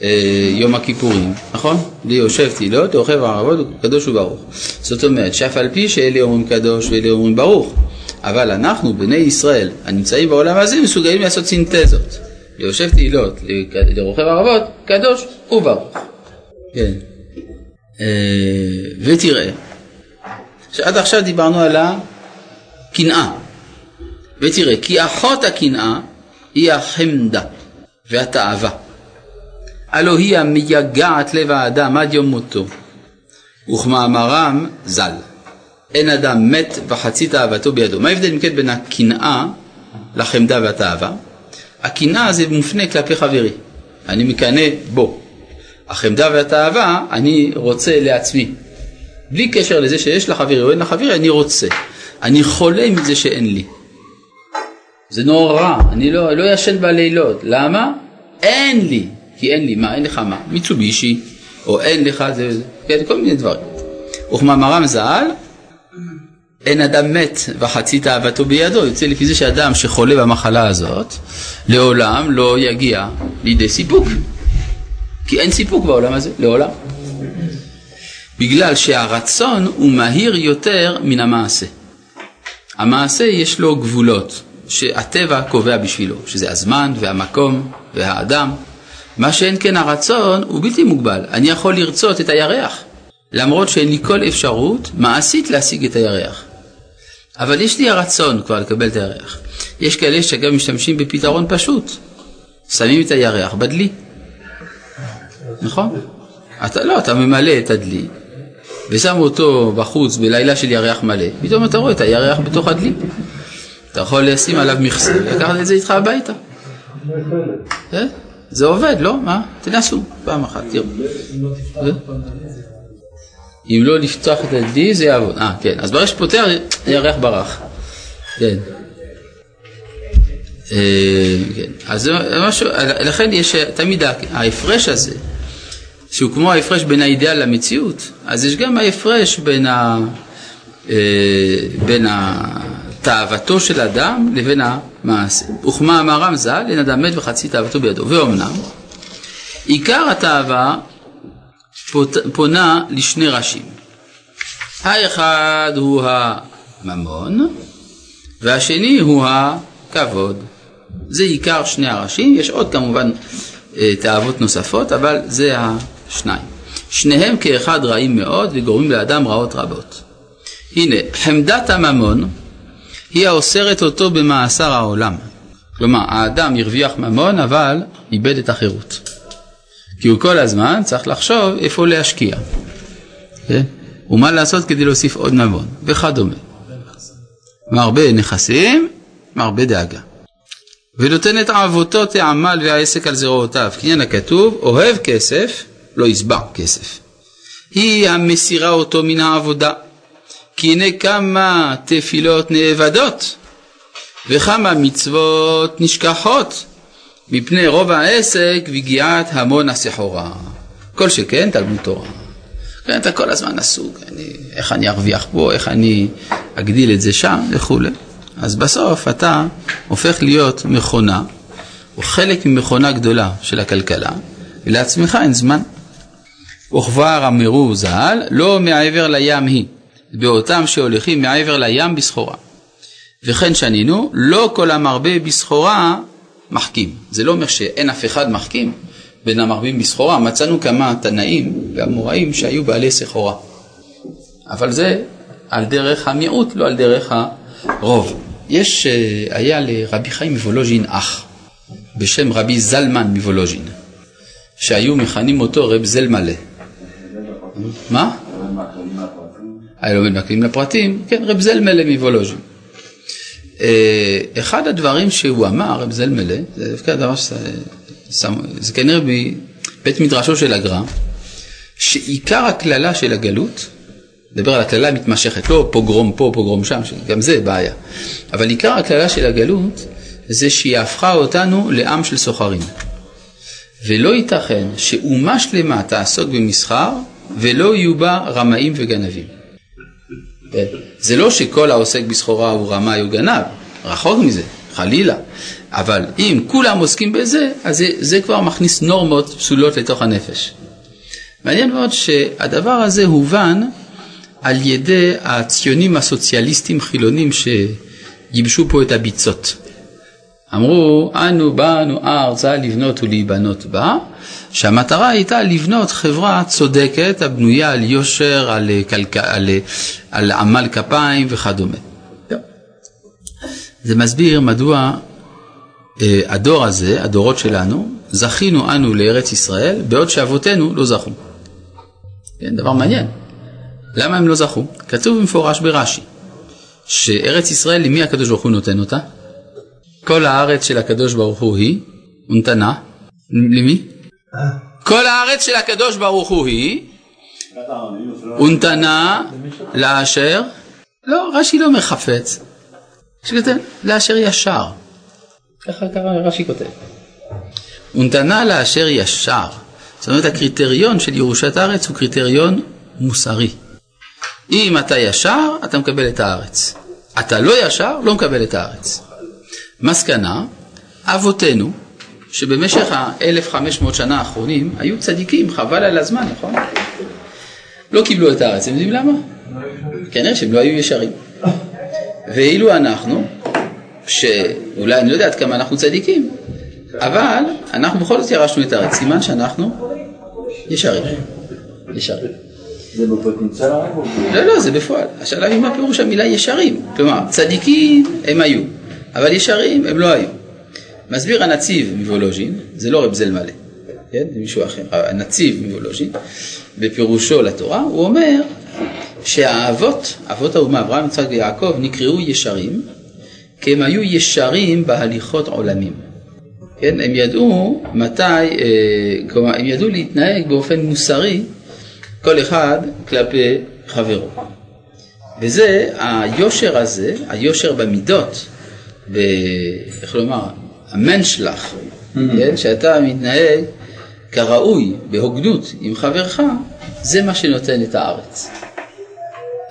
אה, יום הכיפורים, נכון? ליושב תהילות, לרוכב ערבות, קדוש וברוך. זאת אומרת שאף על פי שאלה אומרים קדוש ואלה אומרים ברוך, אבל אנחנו, בני ישראל, הנמצאים בעולם הזה, מסוגלים לעשות סינתזות. ליושב תהילות, לרוכב ערבות, קדוש וברוך. כן. אה, ותראה, שעד עכשיו דיברנו על הקנאה. ותראה, כי אחות הקנאה היא החמדה והתאווה. הלא היא המייגעת לב האדם עד יום מותו. וכמאמרם ז"ל, אין אדם מת וחצי תאוותו בידו. מה ההבדל אם כן בין הקנאה לחמדה והתאווה? הקנאה זה מופנה כלפי חברי, אני מקנא בו. החמדה והתאווה אני רוצה לעצמי. בלי קשר לזה שיש לחברי או אין לחברי, אני רוצה. אני חולה מזה שאין לי. זה נורא, אני לא, לא ישן בלילות. למה? אין לי. כי אין לי מה, אין לך מה, מיצובישי, או אין לך זה, זה, כן, כל מיני דברים. וכמאמרם ז"ל, אין אדם מת וחצי תאוותו בידו, יוצא לפי זה שאדם שחולה במחלה הזאת, לעולם לא יגיע לידי סיפוק. כי אין סיפוק בעולם הזה, לעולם. בגלל שהרצון הוא מהיר יותר מן המעשה. המעשה יש לו גבולות שהטבע קובע בשבילו, שזה הזמן והמקום והאדם. מה שאין כן הרצון הוא בלתי מוגבל. אני יכול לרצות את הירח, למרות שאין לי כל אפשרות מעשית להשיג את הירח. אבל יש לי הרצון כבר לקבל את הירח. יש כאלה שגם משתמשים בפתרון פשוט, שמים את הירח בדלי. נכון? אתה לא, אתה ממלא את הדלי ושם אותו בחוץ בלילה של ירח מלא, פתאום אתה רואה את הירח בתוך הדלי. אתה יכול לשים עליו מכסה ולקחת את זה איתך הביתה. אה? זה עובד, לא? מה? תנסו פעם אחת, תראו. אם לא לפתוח את ה-D זה יעבוד. אה, כן. אז ברגע שפותח, הירח ברח. כן. אה, כן. אז זה משהו, לכן יש תמיד ההפרש הזה, שהוא כמו ההפרש בין האידאל למציאות, אז יש גם ההפרש בין, ה, אה, בין תאוותו של אדם לבין המעשה. וכמה אמר רמז"ל, אין אדם מת וחצי תאוותו בידו. ואומנם, עיקר התאווה פונה לשני ראשים. האחד הוא הממון, והשני הוא הכבוד. זה עיקר שני הראשים, יש עוד כמובן אה, תאוות נוספות, אבל זה השניים. שניהם כאחד רעים מאוד וגורמים לאדם רעות רבות. הנה, חמדת הממון היא האוסרת אותו במאסר העולם. כלומר, האדם הרוויח ממון אבל איבד את החירות. כי הוא כל הזמן צריך לחשוב איפה להשקיע. כן? ומה לעשות כדי להוסיף עוד ממון, וכדומה. מרבה נכסים, מרבה דאגה. ונותן את עבותות העמל והעסק על זרועותיו, כעניין הכתוב, אוהב כסף, לא ישבע כסף. היא המסירה אותו מן העבודה. כי הנה כמה תפילות נאבדות, וכמה מצוות נשכחות, מפני רוב העסק וגיעת המון הסחורה. כל שכן תלמוד תורה. כן, אתה כל הזמן עסוק, אני, איך אני ארוויח פה, איך אני אגדיל את זה שם וכולי. אז בסוף אתה הופך להיות מכונה, או חלק ממכונה גדולה של הכלכלה, ולעצמך אין זמן. וכבר אמרו ז"ל, לא מעבר לים היא, באותם שהולכים מעבר לים בסחורה. וכן שנינו, לא כל המרבה בסחורה מחכים. זה לא אומר שאין אף אחד מחכים בין המרבים בסחורה. מצאנו כמה תנאים ואמוראים שהיו בעלי סחורה. אבל זה על דרך המיעוט, לא על דרך הרוב. יש, אה, היה לרבי חיים מוולוז'ין אח, בשם רבי זלמן מוולוז'ין, שהיו מכנים אותו רב זלמלה. מה? היה לומד מהכלים לפרטים, כן, רב זלמלה מוולוז'ין. אה, אחד הדברים שהוא אמר, רב זלמלה, זה דווקא הדבר זה כנראה מבית מדרשו של הגר"א, שעיקר הקללה של הגלות, נדבר על הקללה המתמשכת, לא פוגרום פה, פוגרום שם, גם זה בעיה, אבל עיקר הקללה של הגלות זה שהיא הפכה אותנו לעם של סוחרים. ולא ייתכן שאומה שלמה תעסוק במסחר ולא יהיו בה רמאים וגנבים. זה לא שכל העוסק בסחורה הוא רמאי או גנב, רחוק מזה, חלילה. אבל אם כולם עוסקים בזה, אז זה, זה כבר מכניס נורמות פסולות לתוך הנפש. מעניין מאוד שהדבר הזה הובן על ידי הציונים הסוציאליסטים חילונים שגיבשו פה את הביצות. אמרו, אנו באנו ארצה לבנות ולהיבנות בה, שהמטרה הייתה לבנות חברה צודקת הבנויה על יושר, על, קלק... על, על עמל כפיים וכדומה. זה מסביר מדוע אה, הדור הזה, הדורות שלנו, זכינו אנו לארץ ישראל, בעוד שאבותינו לא זכו. כן, דבר מעניין. למה הם לא זכו? כתוב במפורש ברש"י, שארץ ישראל, למי הקדוש ברוך הוא נותן אותה? כל הארץ של הקדוש ברוך הוא היא, ונתנה, למי? כל הארץ של הקדוש ברוך הוא היא, ונתנה לאשר, לא, רש"י לא אומר חפץ, לאשר ישר. ככה ככה רש"י כותב. ונתנה לאשר ישר. זאת אומרת הקריטריון של ירושת הארץ הוא קריטריון מוסרי. אם אתה ישר, אתה מקבל את הארץ. אתה לא ישר, לא מקבל את הארץ. מסקנה, אבותינו, שבמשך ה-1500 שנה האחרונים היו צדיקים, חבל על הזמן, נכון? לא קיבלו את הארץ, אתם יודעים למה? כנראה שהם לא היו ישרים. ואילו אנחנו, שאולי אני לא יודע עד כמה אנחנו צדיקים, אבל אנחנו בכל זאת ירשנו את הארץ, סימן שאנחנו ישרים. ישרים. זה בפוטנציאל הרב לא, לא, זה בפועל. השאלה היא מה פירוש המילה ישרים. כלומר, צדיקים הם היו, אבל ישרים הם לא היו. מסביר הנציב מוולוז'ין, זה לא רב זלמלה, כן? זה מישהו אחר, הנציב מוולוז'ין, בפירושו לתורה, הוא אומר שהאבות, אבות האומה, אברהם, יצחק ויעקב, נקראו ישרים, כי הם היו ישרים בהליכות עולמים. כן, הם ידעו מתי, אה, כלומר, הם ידעו להתנהג באופן מוסרי, כל אחד כלפי חברו. וזה, היושר הזה, היושר במידות, ב... איך לומר, המנשלח, כן, שאתה מתנהג כראוי, בהוגנות עם חברך, זה מה שנותן את הארץ.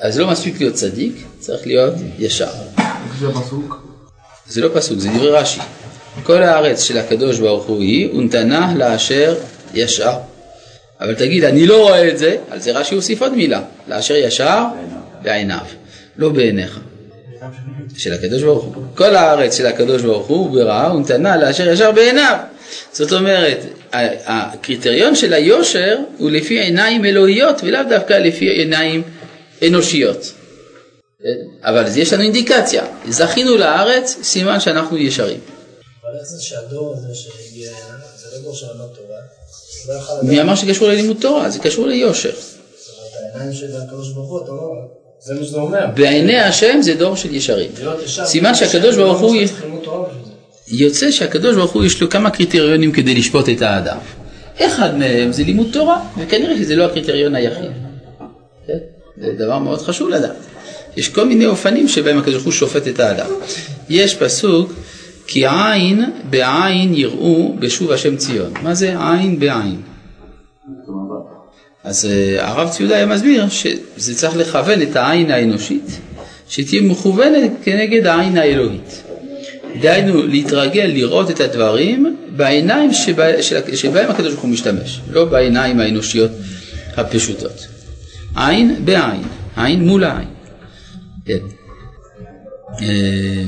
אז לא מספיק להיות צדיק, צריך להיות ישר. זה פסוק? זה לא פסוק, זה דברי רש"י. כל הארץ של הקדוש ברוך הוא היא, ונתנה לאשר ישר. אבל תגיד, אני לא רואה את זה, על זה רש"י הוסיף עוד מילה, לאשר ישר בעיניו, לא בעיניך. של הקדוש ברוך הוא. כל הארץ של הקדוש ברוך הוא ברעה ונתנה לאשר ישר בעיניו. זאת אומרת, הקריטריון של היושר הוא לפי עיניים אלוהיות ולאו דווקא לפי עיניים אנושיות. אבל יש לנו אינדיקציה, זכינו לארץ, סימן שאנחנו ישרים. אבל איך זה שהדור הזה שהגיע זה לא דור של ללמוד תורה? לא מי אמר שקשור ללימוד תורה? זה קשור ליושר. זאת אומרת, העיניים של הקדוש ברוך הוא, אתה לא... זה מה שזה אומר. בעיני השם זה דור של ישרים. סימן שהקדוש ברוך הוא-. יוצא שהקדוש ברוך הוא יש לו כמה קריטריונים כדי לשפוט את האדם. אחד מהם זה לימוד תורה, וכנראה שזה לא הקריטריון היחיד. כן? זה דבר מאוד חשוב לדעת. יש כל מיני אופנים שבהם הקדוש ברוך הוא שופט את האדם. יש פסוק, כי עין בעין יראו בשוב השם ציון. מה זה עין בעין? אז אה, הרב ציודה היה מסביר שזה צריך לכוון את העין האנושית, שתהיה מכוונת כנגד העין האלוהית. דהיינו להתרגל לראות את הדברים בעיניים שבה, שבהם הקדוש ברוך הוא משתמש, לא בעיניים האנושיות הפשוטות. עין בעין, עין מול העין. כן. אה,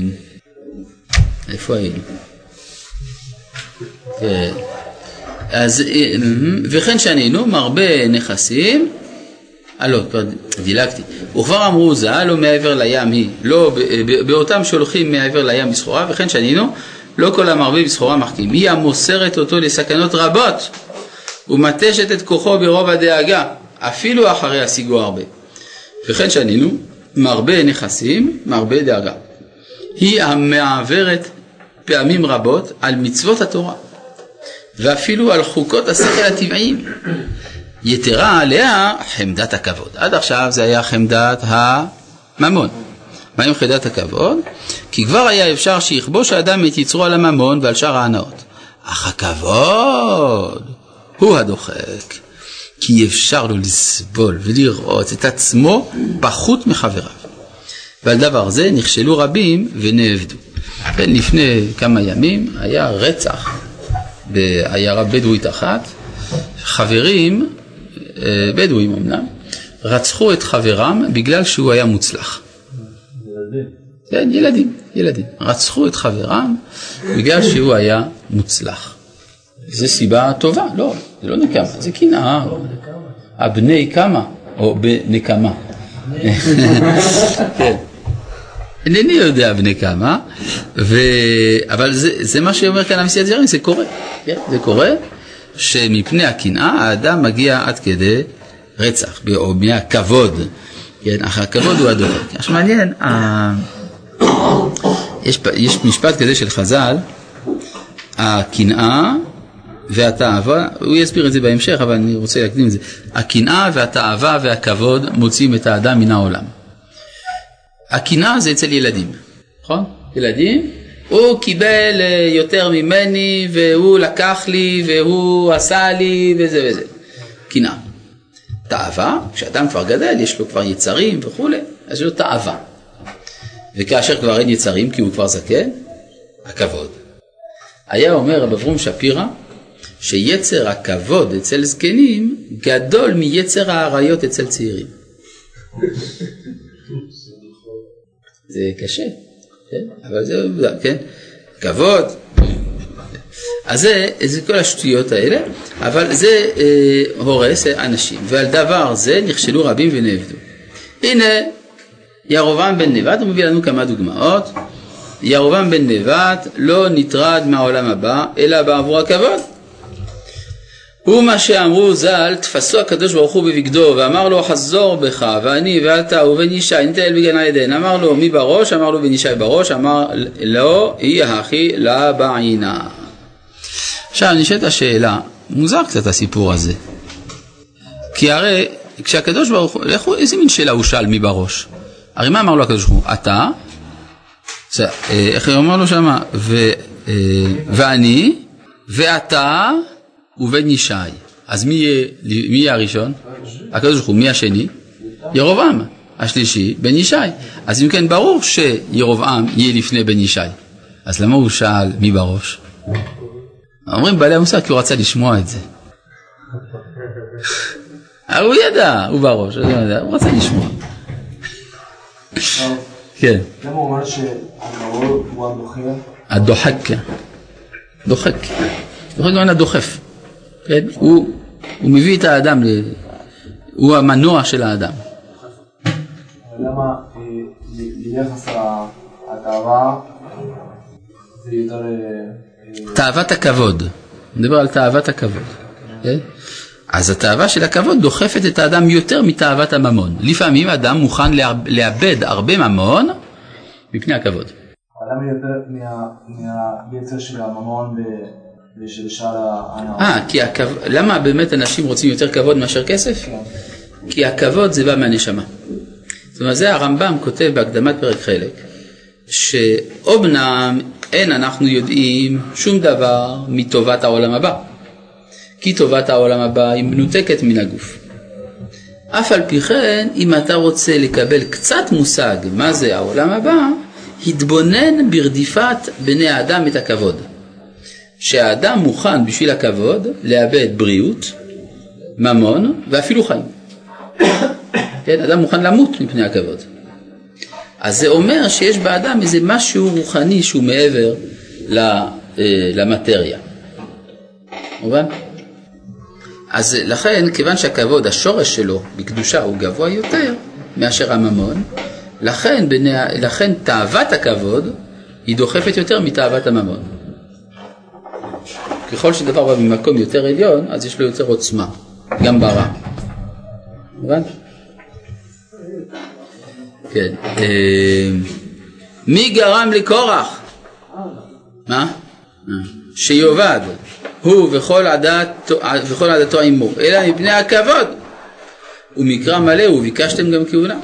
איפה היינו? כן. אז אה, וכן שנינו מרבה נכסים, אה לא, כבר דילגתי, וכבר אמרו ז"ל לא מעבר לים היא, לא ב- באותם שהולכים מעבר לים בסחורה, וכן שנינו, לא כל המרבה בסחורה מחכים, היא המוסרת אותו לסכנות רבות, ומתשת את כוחו ברוב הדאגה, אפילו אחרי השיגו הרבה. וכן שנינו, מרבה נכסים, מרבה דאגה. היא המעוורת פעמים רבות על מצוות התורה. ואפילו על חוקות השכל הטבעיים. יתרה עליה חמדת הכבוד. עד עכשיו זה היה חמדת הממון. מה עם חמדת הכבוד? כי כבר היה אפשר שיכבוש האדם את יצרו על הממון ועל שאר ההנאות. אך הכבוד הוא הדוחק. כי אפשר לו לסבול ולראות את עצמו פחות מחבריו. ועל דבר זה נכשלו רבים ונאבדו. כן, לפני כמה ימים היה רצח בעיירה בדואית אחת, חברים, אה, בדואים אמנם, רצחו את חברם בגלל שהוא היה מוצלח. כן, ילדים, ילדים. רצחו את חברם בגלל שהוא היה מוצלח. זו סיבה טובה, לא, זה לא נקמה, זה קנאה. הבני כמה, או בנקמה. כן. אינני יודע בני כמה, ו... אבל זה, זה מה שאומר כאן המסיעת זרעים, זה קורה, כן? זה קורה שמפני הקנאה האדם מגיע עד כדי רצח, או מהכבוד, כן? אך הכבוד הוא הדוחק. עכשיו מעניין, ה... יש, יש משפט כזה של חז"ל, הקנאה והתאווה, הוא יסביר את זה בהמשך, אבל אני רוצה להקדים את זה, הקנאה והתאווה והכבוד מוציאים את האדם מן העולם. הקנאה זה אצל ילדים, נכון? ילדים, הוא קיבל אה, יותר ממני והוא לקח לי והוא עשה לי וזה וזה. קנאה. תאווה, כשאדם כבר גדל, יש לו כבר יצרים וכולי, אז לו תאווה. וכאשר כבר אין יצרים כי הוא כבר זקן, הכבוד. היה אומר רב אברום שפירא שיצר הכבוד אצל זקנים גדול מיצר האריות אצל צעירים. זה קשה, כן? אבל זה עובדה, כן? כבוד. אז זה, זה כל השטויות האלה, אבל זה אה, הורס אנשים, ועל דבר זה נכשלו רבים ונאבדו. הנה, ירובעם בן נבט, הוא מביא לנו כמה דוגמאות. ירובעם בן נבט לא נטרד מהעולם הבא, אלא בעבור הכבוד. הוא מה שאמרו ז"ל, תפסו הקדוש ברוך הוא בבגדו, ואמר לו חזור בך, ואני ואתה ובן ישי נטייל בגן עדן. אמר לו מי בראש? אמר לו בן ישי בראש, אמר לא, היא הכי לה בעינה. עכשיו נשאלת השאלה, מוזר קצת הסיפור הזה. כי הרי כשהקדוש ברוך הוא, לכו, איזה מין שאלה הוא שאל מי בראש? הרי מה אמר לו הקדוש ברוך הוא? אתה, אה, איך הוא אמר לו שמה? אה, ואני, ואתה, ובן ישי. אז מי יהיה, מי יהיה הראשון? הקדוש ברוך הוא. מי השני? ירבעם. השלישי, בן ישי. אז אם כן, ברור שירבעם יהיה לפני בן ישי. אז למה הוא שאל מי בראש? אומרים בעלי המוסר כי הוא רצה לשמוע את זה. אבל הוא ידע, הוא בראש, הוא הוא רצה לשמוע. כן, למה הוא אומר שהכבוד הוא הדוחק? הדוחק, דוחק, דוחק גם הדוחף, כן? הוא, הוא מביא את האדם, ל... הוא המנוע של האדם. למה אה, ה- התאווה זה יותר... אה, אה, תאוות הכבוד, אני מדבר על תאוות הכבוד, כן? אז התאווה של הכבוד דוחפת את האדם יותר מתאוות הממון. לפעמים אדם מוכן לאב- לאבד הרבה ממון מפני הכבוד. למה יותר מה- מהיצר של הממון ושל שאר ה... אה, כי הכב... למה באמת אנשים רוצים יותר כבוד מאשר כסף? כי הכבוד זה בא מהנשמה. זאת אומרת, זה הרמב"ם כותב בהקדמת פרק חלק, שאומנם אין אנחנו יודעים שום דבר מטובת העולם הבא, כי טובת העולם הבא היא מנותקת מן הגוף. אף על פי כן, אם אתה רוצה לקבל קצת מושג מה זה העולם הבא, התבונן ברדיפת בני האדם את הכבוד. שהאדם מוכן בשביל הכבוד לאבד בריאות, ממון ואפילו חיים. כן, אדם מוכן למות מפני הכבוד. אז זה אומר שיש באדם איזה משהו רוחני שהוא מעבר אה, למטריה. מובן? אז לכן, כיוון שהכבוד, השורש שלו בקדושה הוא גבוה יותר מאשר הממון, לכן, לכן תאוות הכבוד היא דוחפת יותר מתאוות הממון. ככל שדבר בא ממקום יותר עליון, אז יש לו יותר עוצמה, גם ברע. הבנת? כן. אה, מי גרם לקורח? מה? אה, שיאבד הוא וכל עדת, וכל עדתו עמו, אלא מפני הכבוד. ומקרא מלא וביקשתם גם כהונה.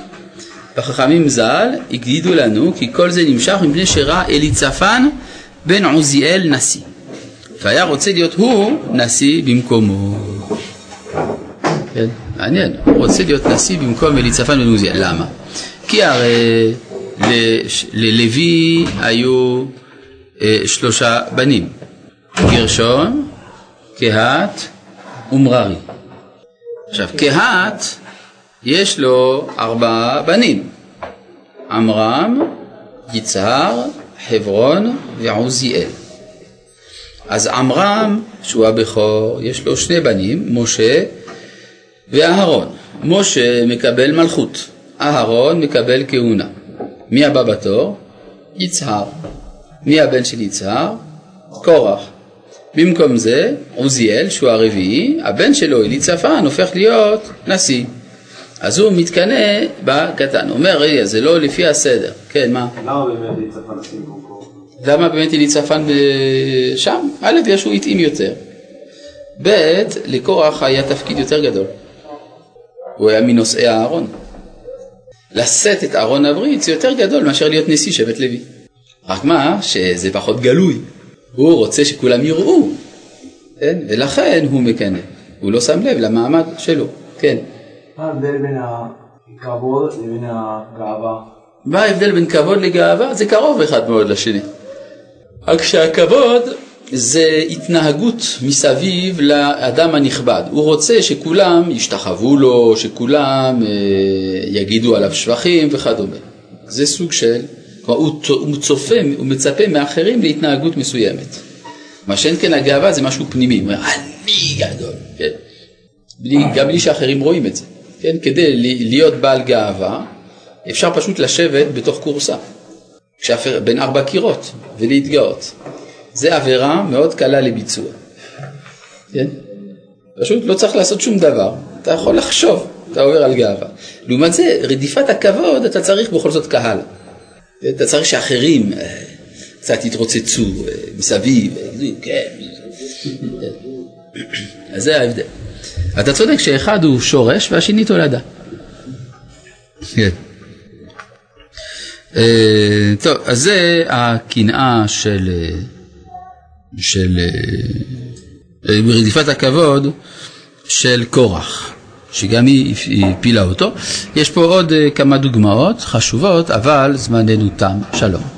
החכמים ז"ל הגידו לנו כי כל זה נמשך מפני שראה אליצפן בן עוזיאל נשיא. והיה רוצה להיות הוא נשיא במקומו. כן, מעניין, הוא רוצה להיות נשיא במקום אליצפן בן עוזיאל, למה? כי הרי ללוי היו אה, שלושה בנים, גרשון, קהת ומררי. עכשיו, קהת יש לו ארבעה בנים, עמרם, יצהר, חברון ועוזיאל. אז עמרם, שהוא הבכור, יש לו שני בנים, משה ואהרון. משה מקבל מלכות, אהרון מקבל כהונה. מי הבא בתור? יצהר. מי הבן של יצהר? קורח. במקום זה, עוזיאל, שהוא הרביעי, הבן שלו, אליצפן, הופך להיות נשיא. אז הוא מתקנא בקטן, אומר, רגע, זה לא לפי הסדר. כן, מה? למה באמת להצטרף לשים במקום? למה באמת אליצפן ב- שם? א', בגלל שהוא התאים יותר. ב', לקורח היה תפקיד יותר גדול. הוא היה מנושאי הארון. לשאת את ארון הברית זה יותר גדול מאשר להיות נשיא שבט לוי. רק מה, שזה פחות גלוי. הוא רוצה שכולם יראו, כן? ולכן הוא מקנא. הוא לא שם לב למעמד שלו, כן. מה ההבדל בין הכבוד לבין הגאווה? מה ההבדל בין כבוד לגאווה? זה קרוב אחד מאוד לשני. רק שהכבוד זה התנהגות מסביב לאדם הנכבד. הוא רוצה שכולם ישתחוו לו, שכולם אה, יגידו עליו שבחים וכדומה. זה סוג של, כלומר הוא, צו- הוא צופה, הוא מצפה מאחרים להתנהגות מסוימת. מה שאין כן הגאווה זה משהו פנימי, הוא אומר אני גדול, כן? בלי, גם בלי שאחרים רואים את זה, כן? כדי להיות בעל גאווה אפשר פשוט לשבת בתוך כורסה, כשאפר, בין ארבע קירות ולהתגאות. זה עבירה מאוד קלה לביצוע, כן? פשוט לא צריך לעשות שום דבר, אתה יכול לחשוב, אתה עובר על גאווה. לעומת זה, רדיפת הכבוד, אתה צריך בכל זאת קהל. אתה צריך שאחרים אה, קצת יתרוצצו אה, מסביב, אה, יגידו, כן. אז זה ההבדל. אתה צודק שאחד הוא שורש והשני תולדה. כן. אה, טוב, אז זה הקנאה של, אה, של אה, רדיפת הכבוד של קורח, שגם היא הפילה אותו. יש פה עוד כמה דוגמאות חשובות, אבל זמננו תם. שלום.